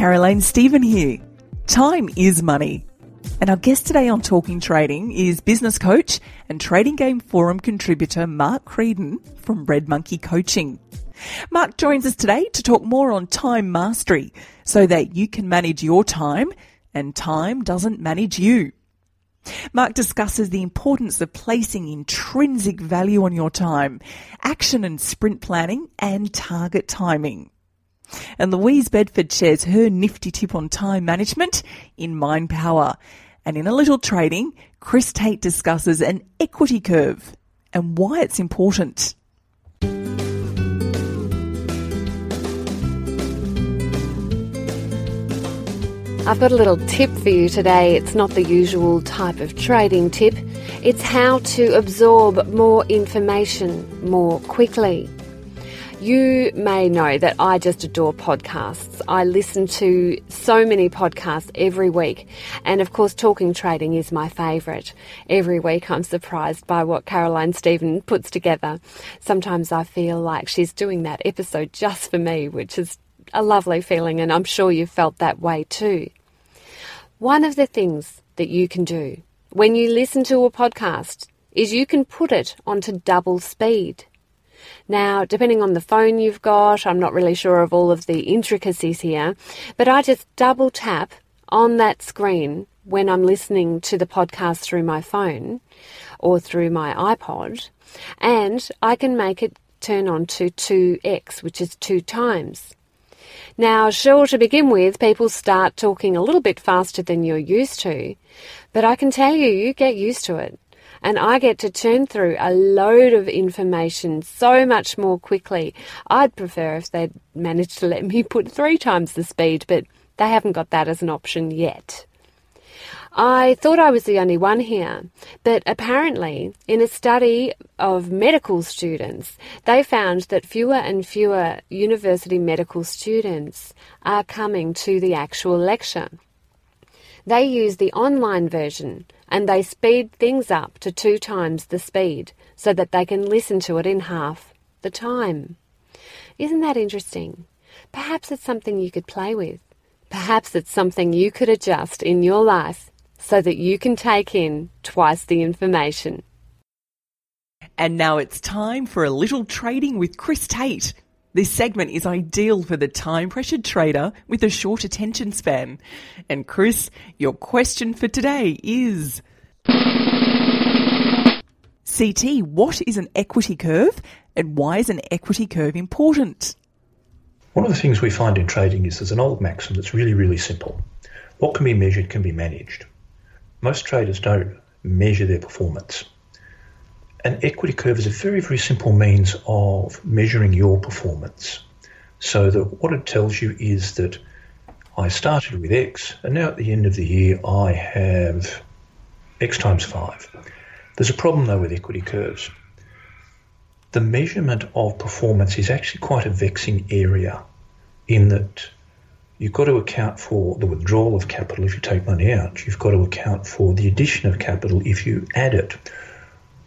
Caroline Stephen here. Time is money. And our guest today on Talking Trading is business coach and Trading Game Forum contributor Mark Creedon from Red Monkey Coaching. Mark joins us today to talk more on time mastery so that you can manage your time and time doesn't manage you. Mark discusses the importance of placing intrinsic value on your time, action and sprint planning, and target timing. And Louise Bedford shares her nifty tip on time management in Mind Power. And in a little trading, Chris Tate discusses an equity curve and why it's important. I've got a little tip for you today. It's not the usual type of trading tip, it's how to absorb more information more quickly. You may know that I just adore podcasts. I listen to so many podcasts every week. And of course, Talking Trading is my favourite. Every week I'm surprised by what Caroline Stephen puts together. Sometimes I feel like she's doing that episode just for me, which is a lovely feeling, and I'm sure you've felt that way too. One of the things that you can do when you listen to a podcast is you can put it onto double speed. Now, depending on the phone you've got, I'm not really sure of all of the intricacies here, but I just double tap on that screen when I'm listening to the podcast through my phone or through my iPod, and I can make it turn on to 2x, which is two times. Now, sure, to begin with, people start talking a little bit faster than you're used to, but I can tell you, you get used to it and I get to churn through a load of information so much more quickly. I'd prefer if they'd managed to let me put three times the speed, but they haven't got that as an option yet. I thought I was the only one here, but apparently, in a study of medical students, they found that fewer and fewer university medical students are coming to the actual lecture. They use the online version and they speed things up to two times the speed so that they can listen to it in half the time. Isn't that interesting? Perhaps it's something you could play with. Perhaps it's something you could adjust in your life so that you can take in twice the information. And now it's time for a little trading with Chris Tate. This segment is ideal for the time pressured trader with a short attention span. And Chris, your question for today is CT, what is an equity curve and why is an equity curve important? One of the things we find in trading is there's an old maxim that's really, really simple. What can be measured can be managed. Most traders don't measure their performance. An equity curve is a very, very simple means of measuring your performance. So that what it tells you is that I started with X, and now at the end of the year I have X times 5. There's a problem though with equity curves. The measurement of performance is actually quite a vexing area in that you've got to account for the withdrawal of capital if you take money out. You've got to account for the addition of capital if you add it.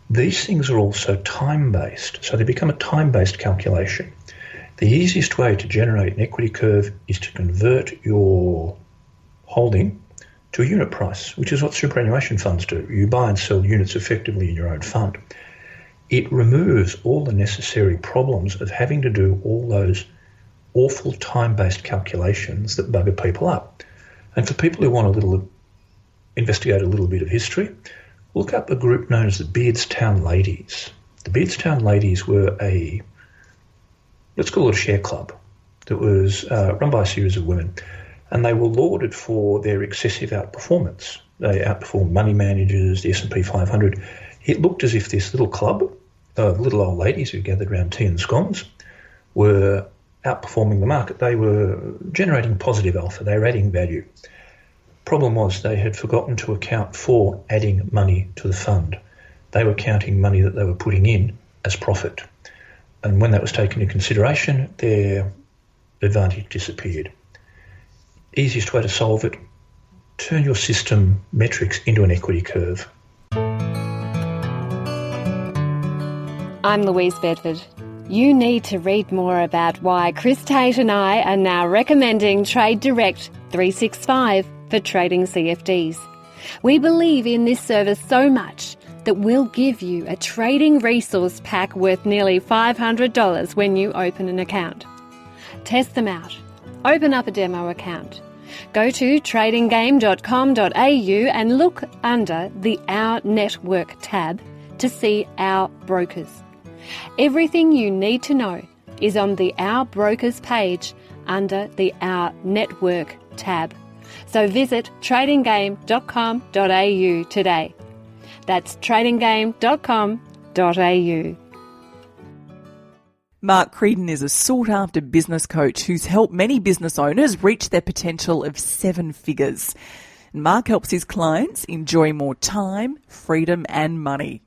These things are also time based, so they become a time based calculation. The easiest way to generate an equity curve is to convert your holding to a unit price, which is what superannuation funds do. You buy and sell units effectively in your own fund. It removes all the necessary problems of having to do all those awful time based calculations that bugger people up. And for people who want little investigate a little bit of history, look up a group known as the Beardstown Ladies. The Beardstown Ladies were a, let's call it a share club, that was uh, run by a series of women, and they were lauded for their excessive outperformance. They outperformed money managers, the S&P 500. It looked as if this little club of little old ladies who gathered around tea and scones were outperforming the market. They were generating positive alpha. They were adding value. Problem was they had forgotten to account for adding money to the fund. They were counting money that they were putting in as profit. And when that was taken into consideration, their advantage disappeared. Easiest way to solve it, turn your system metrics into an equity curve. I'm Louise Bedford. You need to read more about why Chris Tate and I are now recommending Trade Direct 365 for trading CFDs. We believe in this service so much that we'll give you a trading resource pack worth nearly $500 when you open an account. Test them out. Open up a demo account. Go to tradinggame.com.au and look under the Our Network tab to see our brokers. Everything you need to know is on the Our Brokers page under the Our Network tab. So visit tradinggame.com.au today. That's tradinggame.com.au. Mark Creedon is a sought after business coach who's helped many business owners reach their potential of seven figures. Mark helps his clients enjoy more time, freedom, and money.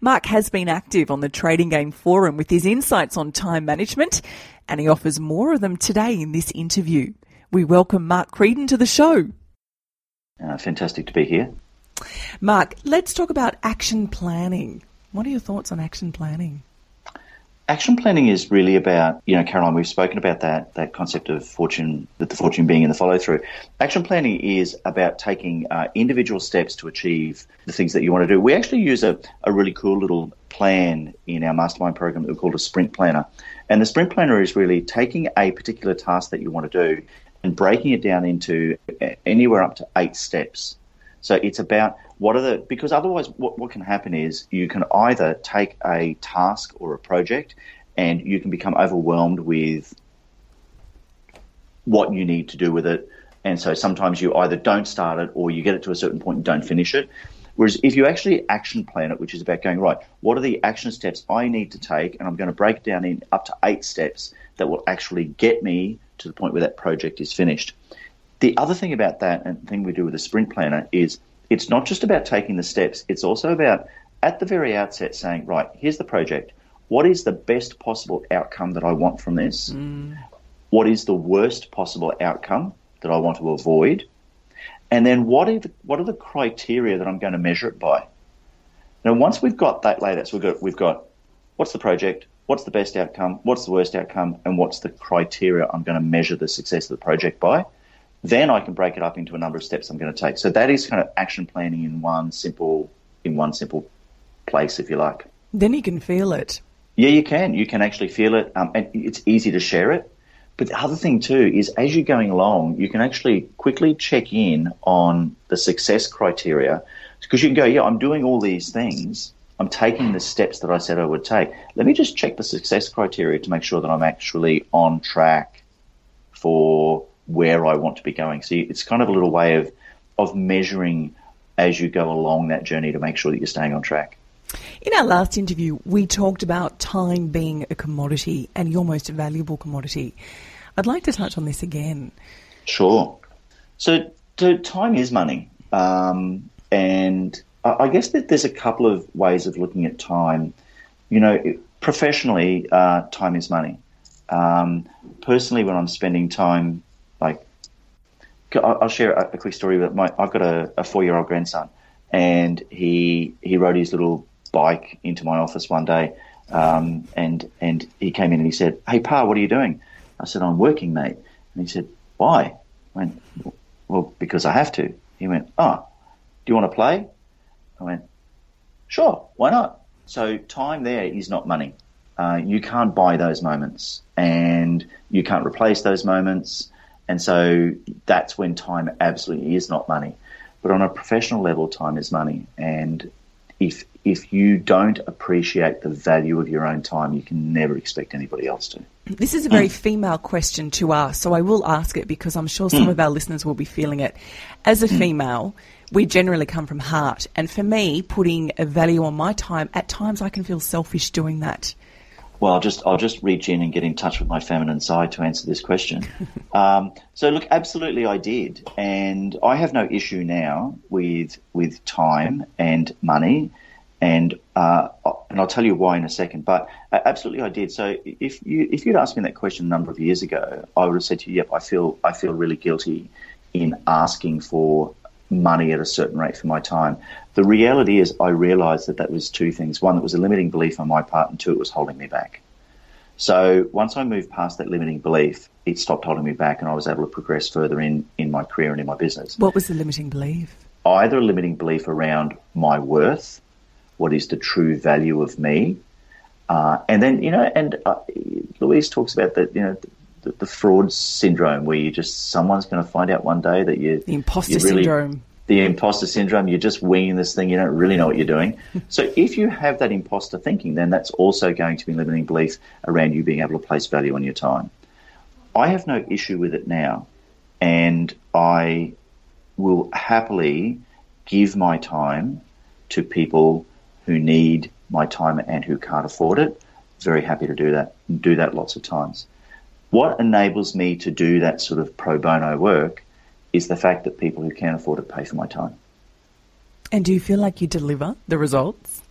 Mark has been active on the Trading Game Forum with his insights on time management, and he offers more of them today in this interview. We welcome Mark Creedon to the show. Uh, fantastic to be here. Mark, let's talk about action planning. What are your thoughts on action planning? Action planning is really about, you know, Caroline, we've spoken about that, that concept of fortune, that the fortune being in the follow through. Action planning is about taking uh, individual steps to achieve the things that you want to do. We actually use a, a really cool little plan in our mastermind program that we call a sprint planner. And the sprint planner is really taking a particular task that you want to do and breaking it down into anywhere up to eight steps. So it's about what are the because otherwise what, what can happen is you can either take a task or a project and you can become overwhelmed with what you need to do with it. And so sometimes you either don't start it or you get it to a certain point and don't finish it. Whereas if you actually action plan it, which is about going, right, what are the action steps I need to take? And I'm going to break down in up to eight steps that will actually get me to the point where that project is finished. The other thing about that, and the thing we do with a sprint planner, is it's not just about taking the steps, it's also about at the very outset saying, right, here's the project. What is the best possible outcome that I want from this? Mm. What is the worst possible outcome that I want to avoid? And then what are the, what are the criteria that I'm going to measure it by? Now, once we've got that laid out, so we've got, we've got what's the project, what's the best outcome, what's the worst outcome, and what's the criteria I'm going to measure the success of the project by. Then I can break it up into a number of steps I'm going to take. So that is kind of action planning in one simple in one simple place, if you like. Then you can feel it. Yeah, you can. You can actually feel it, um, and it's easy to share it. But the other thing too is, as you're going along, you can actually quickly check in on the success criteria because you can go, yeah, I'm doing all these things. I'm taking the steps that I said I would take. Let me just check the success criteria to make sure that I'm actually on track for where I want to be going. So it's kind of a little way of of measuring as you go along that journey to make sure that you're staying on track. In our last interview, we talked about time being a commodity and your most valuable commodity. I'd like to touch on this again. Sure. So, so time is money. Um, and I guess that there's a couple of ways of looking at time. You know, professionally, uh, time is money. Um, personally, when I'm spending time like, I'll share a, quick story. That my I've got a, a four year old grandson, and he he rode his little bike into my office one day, um, and and he came in and he said, "Hey, Pa, what are you doing?" I said, "I'm working, mate." And he said, "Why?" I went, "Well, because I have to." He went, "Oh, do you want to play?" I went, "Sure, why not?" So time there is not money. Uh, you can't buy those moments, and you can't replace those moments. And so that's when time absolutely is not money. But on a professional level, time is money. And if if you don't appreciate the value of your own time, you can never expect anybody else to. This is a very female question to ask, so I will ask it because I'm sure some Mm. of our listeners will be feeling it. As a female, we generally come from heart, and for me, putting a value on my time, at times I can feel selfish doing that. Well, I'll just I'll just reach in and get in touch with my feminine side to answer this question. um, so, look, absolutely, I did, and I have no issue now with with time and money, and uh, and I'll tell you why in a second. But uh, absolutely, I did. So, if you if you'd asked me that question a number of years ago, I would have said to you, "Yep, I feel I feel really guilty in asking for money at a certain rate for my time." The reality is, I realised that that was two things. One, it was a limiting belief on my part, and two, it was holding me back. So once I moved past that limiting belief, it stopped holding me back, and I was able to progress further in, in my career and in my business. What was the limiting belief? Either a limiting belief around my worth, what is the true value of me, uh, and then you know, and uh, Louise talks about that, you know, the, the fraud syndrome, where you just someone's going to find out one day that you The imposter really- syndrome. the imposter syndrome. You're just winging this thing. You don't really know what you're doing. so if you have that imposter thinking, then that's also going to be limiting belief around you being able to place value on your time. I have no issue with it now, and I will happily give my time to people who need my time and who can't afford it. Very happy to do that. Do that lots of times. What enables me to do that sort of pro bono work is the fact that people who can't afford it pay for my time. And do you feel like you deliver the results?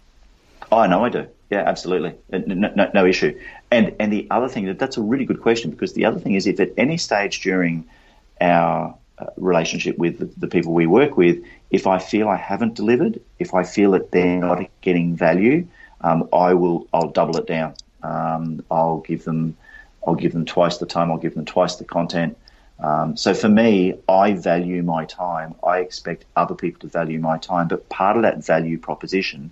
Oh, no, I do. Yeah, absolutely. Uh, No, no, no issue. And and the other thing that that's a really good question because the other thing is if at any stage during our uh, relationship with the, the people we work with, if I feel I haven't delivered, if I feel that they're not getting value, um, I will I'll double it down. Um, I'll give them I'll give them twice the time. I'll give them twice the content. Um, so for me, I value my time. I expect other people to value my time. But part of that value proposition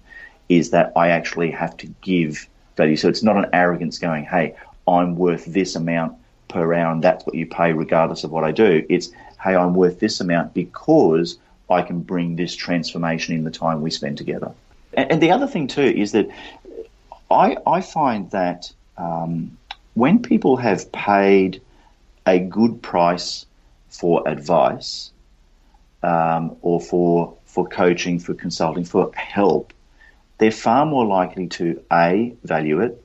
is that I actually have to give value. So it's not an arrogance going, hey, I'm worth this amount per hour and that's what you pay regardless of what I do. It's, hey, I'm worth this amount because I can bring this transformation in the time we spend together. And, and the other thing too is that I, I find that um, when people have paid a good price for advice um, or for for coaching, for consulting, for help, they're far more likely to a value it,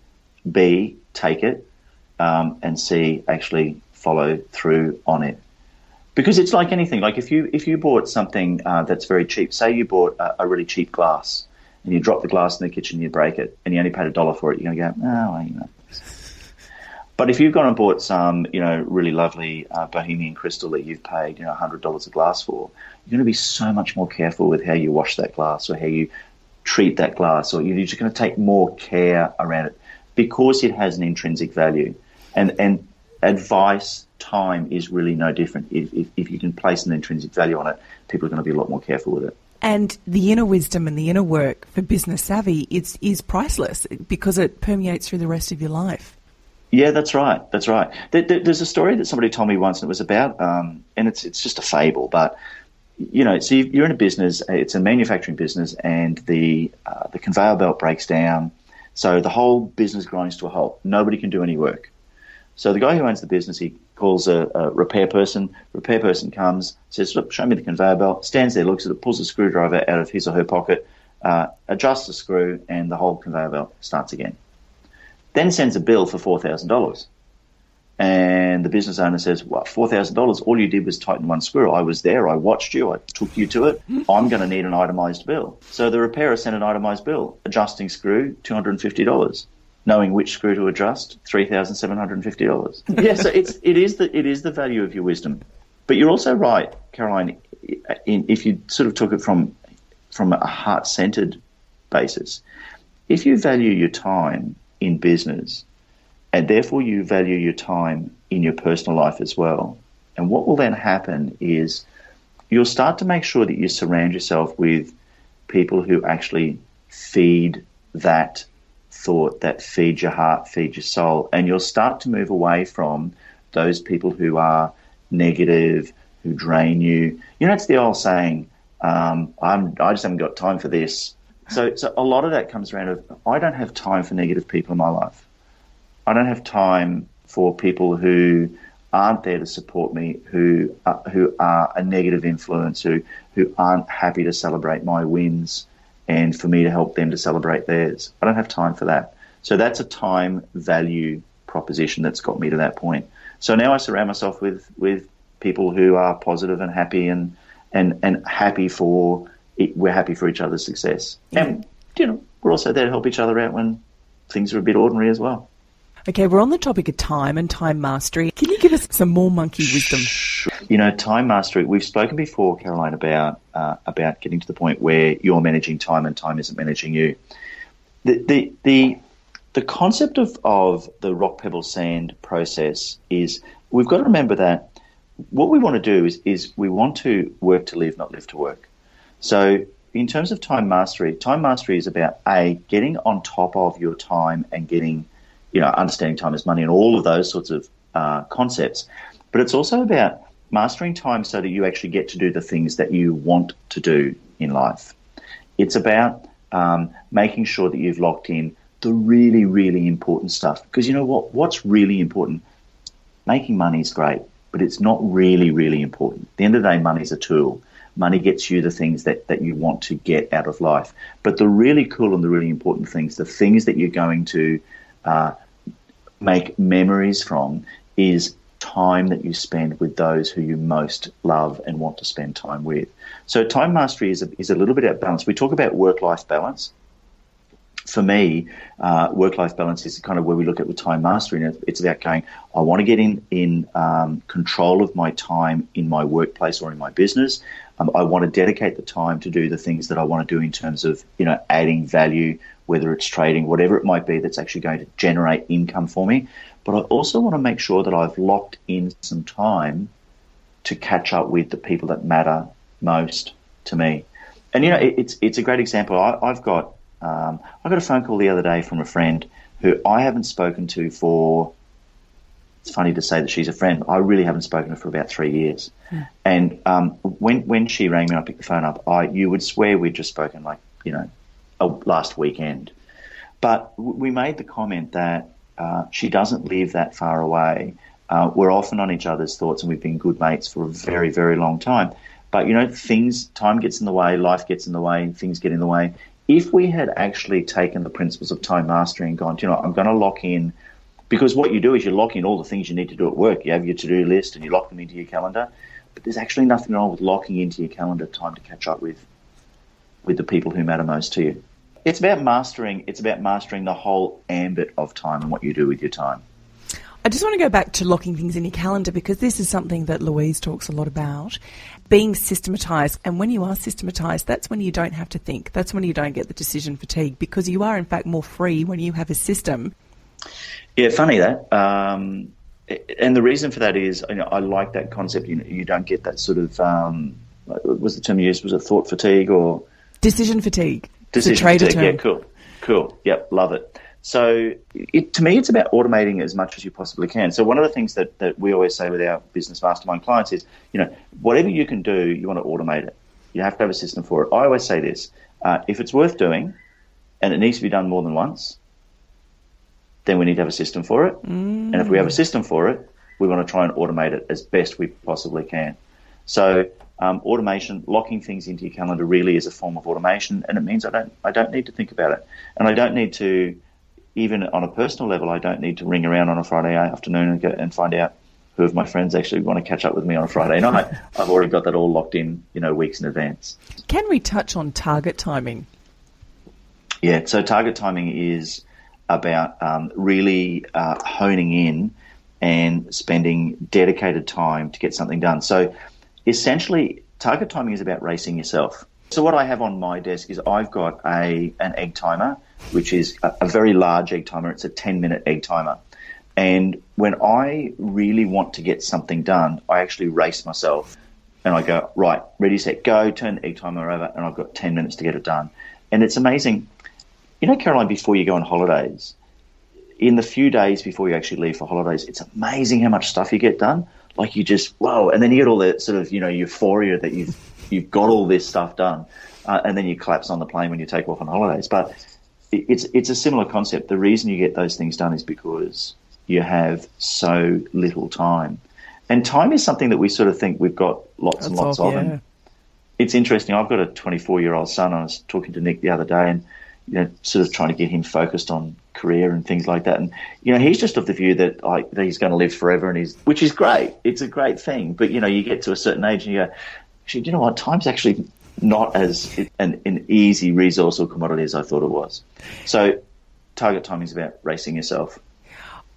b take it, um, and c actually follow through on it. Because it's like anything. Like if you if you bought something uh, that's very cheap, say you bought a, a really cheap glass, and you drop the glass in the kitchen, and you break it, and you only paid a dollar for it, you're going to go, oh, well, you know. But if you've gone and bought some, you know, really lovely uh, Bohemian crystal that you've paid, you know, hundred dollars a glass for, you're going to be so much more careful with how you wash that glass or how you treat that glass, or you're just going to take more care around it because it has an intrinsic value. And and advice, time is really no different. If, if, if you can place an intrinsic value on it, people are going to be a lot more careful with it. And the inner wisdom and the inner work for business savvy is, is priceless because it permeates through the rest of your life. Yeah, that's right. That's right. There, there, there's a story that somebody told me once, and it was about, um, and it's it's just a fable, but you know, so you're in a business, it's a manufacturing business, and the uh, the conveyor belt breaks down, so the whole business grinds to a halt. Nobody can do any work. So the guy who owns the business, he calls a, a repair person. Repair person comes, says, "Look, show me the conveyor belt." Stands there, looks at it, pulls a screwdriver out of his or her pocket, uh, adjusts the screw, and the whole conveyor belt starts again. Then sends a bill for four thousand dollars. And the business owner says, Well, $4,000, all you did was tighten one screw. I was there, I watched you, I took you to it. I'm going to need an itemised bill. So the repairer sent an itemised bill. Adjusting screw, $250. Knowing which screw to adjust, $3,750. yeah, so it's, it, is the, it is the value of your wisdom. But you're also right, Caroline, in, if you sort of took it from, from a heart centred basis. If you value your time in business, and therefore you value your time in your personal life as well. And what will then happen is you'll start to make sure that you surround yourself with people who actually feed that thought, that feed your heart, feed your soul, and you'll start to move away from those people who are negative, who drain you. You know, it's the old saying, Um, I just haven't got time for this. So, so a lot of that comes around of I don't have time for negative people in my life. I don't have time for people who aren't there to support me, who uh, who are a negative influence, who who aren't happy to celebrate my wins, and for me to help them to celebrate theirs. I don't have time for that. So that's a time value proposition that's got me to that point. So now I surround myself with with people who are positive and happy and and and happy for we're happy for each other's success. And you know, we're also there to help each other out when things are a bit ordinary as well. Okay, we're on the topic of time and time mastery. Can you give us some more monkey wisdom? You know, time mastery. We've spoken before, Caroline, about uh, about getting to the point where you're managing time and time isn't managing you. The the the the concept of, of the rock pebble sand process is we've got to remember that what we want to do is, is we want to work to live, not live to work. So in terms of time mastery, time mastery is about a getting on top of your time and getting, you know, understanding time as money and all of those sorts of uh, concepts. But it's also about mastering time so that you actually get to do the things that you want to do in life. It's about um, making sure that you've locked in the really, really important stuff. Because you know what? What's really important? Making money is great, but it's not really, really important. At the end of the day, money is a tool. Money gets you the things that, that you want to get out of life. But the really cool and the really important things, the things that you're going to uh, make memories from, is time that you spend with those who you most love and want to spend time with. So time mastery is a, is a little bit out balance. We talk about work life balance for me, uh, work-life balance is kind of where we look at with time mastery, and it's about going. I want to get in in um, control of my time in my workplace or in my business. Um, I want to dedicate the time to do the things that I want to do in terms of you know adding value, whether it's trading, whatever it might be, that's actually going to generate income for me. But I also want to make sure that I've locked in some time to catch up with the people that matter most to me. And you know, it, it's it's a great example. I, I've got um, I got a phone call the other day from a friend who I haven't spoken to for. It's funny to say that she's a friend. I really haven't spoken to her for about three years. Yeah. And um, when when she rang me, I picked the phone up. I you would swear we'd just spoken like you know, last weekend. But we made the comment that uh, she doesn't live that far away. Uh, we're often on each other's thoughts, and we've been good mates for a very, very long time. But you know, things, time gets in the way, life gets in the way, things get in the way, if we had actually taken the principles of time mastery and gone, you know, I'm going to lock in, because what you do is you lock in all the things you need to do at work. You have your to do list and you lock them into your calendar. But there's actually nothing wrong with locking into your calendar time to catch up with with the people who matter most to you. It's about mastering. It's about mastering the whole ambit of time and what you do with your time. I just want to go back to locking things in your calendar because this is something that Louise talks a lot about. Being systematized. And when you are systematized, that's when you don't have to think. That's when you don't get the decision fatigue because you are, in fact, more free when you have a system. Yeah, funny that. Um, and the reason for that is, you know, I like that concept. You, know, you don't get that sort of, um, was the term used? Was it thought fatigue or? Decision fatigue. Decision fatigue. Term. Yeah, cool. Cool. Yep, love it. So it, to me, it's about automating as much as you possibly can. So one of the things that, that we always say with our business mastermind clients is, you know, whatever you can do, you want to automate it. You have to have a system for it. I always say this: uh, if it's worth doing, and it needs to be done more than once, then we need to have a system for it. Mm. And if we have a system for it, we want to try and automate it as best we possibly can. So um, automation, locking things into your calendar, really is a form of automation, and it means I don't I don't need to think about it, and I don't need to even on a personal level, I don't need to ring around on a Friday afternoon and, get, and find out who of my friends actually want to catch up with me on a Friday night. I've already got that all locked in, you know, weeks in advance. Can we touch on target timing? Yeah, so target timing is about um, really uh, honing in and spending dedicated time to get something done. So essentially, target timing is about racing yourself. So what I have on my desk is I've got a an egg timer which is a, a very large egg timer. It's a 10 minute egg timer. And when I really want to get something done, I actually race myself and I go, right, ready, set, go, turn the egg timer over, and I've got 10 minutes to get it done. And it's amazing. You know, Caroline, before you go on holidays, in the few days before you actually leave for holidays, it's amazing how much stuff you get done. Like you just, whoa. And then you get all that sort of, you know, euphoria that you've you've got all this stuff done, uh, and then you collapse on the plane when you take off on holidays. But it's it's a similar concept. The reason you get those things done is because you have so little time, and time is something that we sort of think we've got lots That's and lots all, of. Yeah. And it's interesting. I've got a 24 year old son. I was talking to Nick the other day, and you know, sort of trying to get him focused on career and things like that. And you know, he's just of the view that like that he's going to live forever, and he's which is great. It's a great thing. But you know, you get to a certain age, and you go, actually, you know what? Time's actually not as an, an easy resource or commodity as I thought it was. So, target timing is about racing yourself.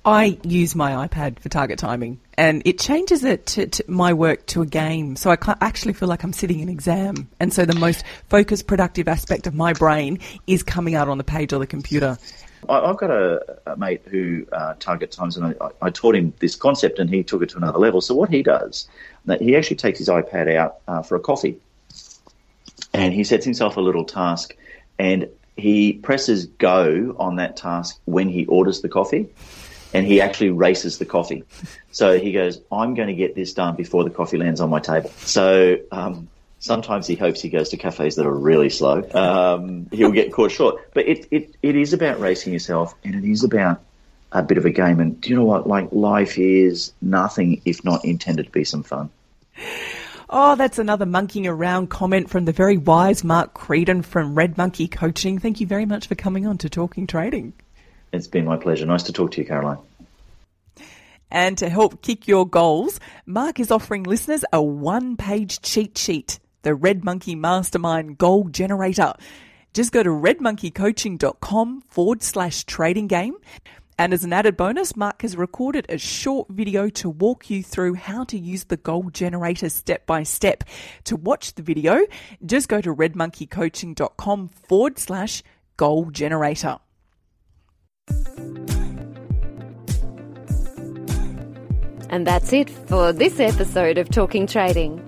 I use my iPad for target timing, and it changes it to, to my work to a game. So I actually feel like I'm sitting an exam, and so the most focused, productive aspect of my brain is coming out on the page or the computer. I've got a, a mate who uh, target times, and I, I, taught him this concept, and he took it to another level. So what he does, he actually takes his iPad out uh, for a coffee, and he sets himself a little task, and he presses go on that task when he orders the coffee and he actually races the coffee. So he goes, I'm going to get this done before the coffee lands on my table. So um, sometimes he hopes he goes to cafes that are really slow. Um, he'll get caught short. But it, it, it is about racing yourself and it is about a bit of a game. And do you know what? Like life is nothing if not intended to be some fun. Oh, that's another monkeying around comment from the very wise Mark Creedon from Red Monkey Coaching. Thank you very much for coming on to Talking Trading. It's been my pleasure. Nice to talk to you, Caroline. And to help kick your goals, Mark is offering listeners a one page cheat sheet, the Red Monkey Mastermind Goal Generator. Just go to redmonkeycoaching.com forward slash trading game. And as an added bonus, Mark has recorded a short video to walk you through how to use the goal generator step by step. To watch the video, just go to redmonkeycoaching.com forward slash goal generator. And that's it for this episode of Talking Trading.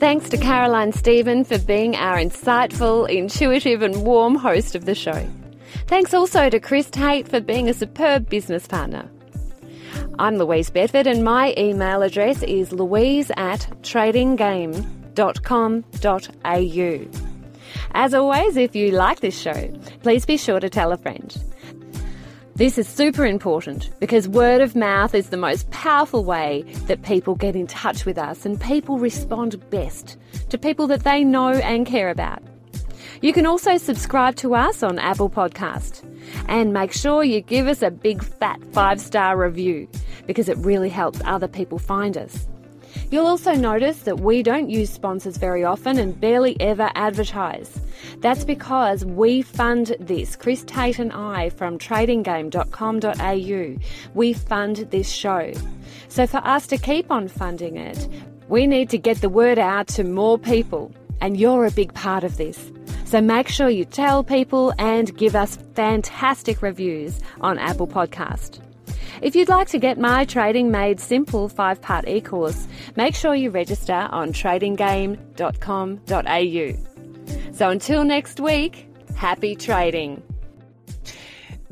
Thanks to Caroline Stephen for being our insightful, intuitive, and warm host of the show. Thanks also to Chris Tate for being a superb business partner. I'm Louise Bedford, and my email address is louise at tradinggame.com.au. As always, if you like this show, please be sure to tell a friend. This is super important because word of mouth is the most powerful way that people get in touch with us and people respond best to people that they know and care about. You can also subscribe to us on Apple Podcast and make sure you give us a big fat five star review because it really helps other people find us. You'll also notice that we don't use sponsors very often and barely ever advertise. That's because we fund this, Chris Tate and I from tradinggame.com.au. We fund this show. So for us to keep on funding it, we need to get the word out to more people, and you're a big part of this. So make sure you tell people and give us fantastic reviews on Apple Podcast. If you'd like to get my Trading Made Simple five part e course, make sure you register on tradinggame.com.au. So until next week, happy trading.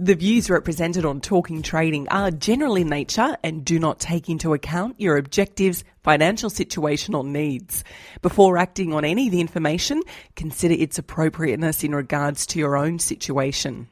The views represented on Talking Trading are general in nature and do not take into account your objectives, financial situation, or needs. Before acting on any of the information, consider its appropriateness in regards to your own situation.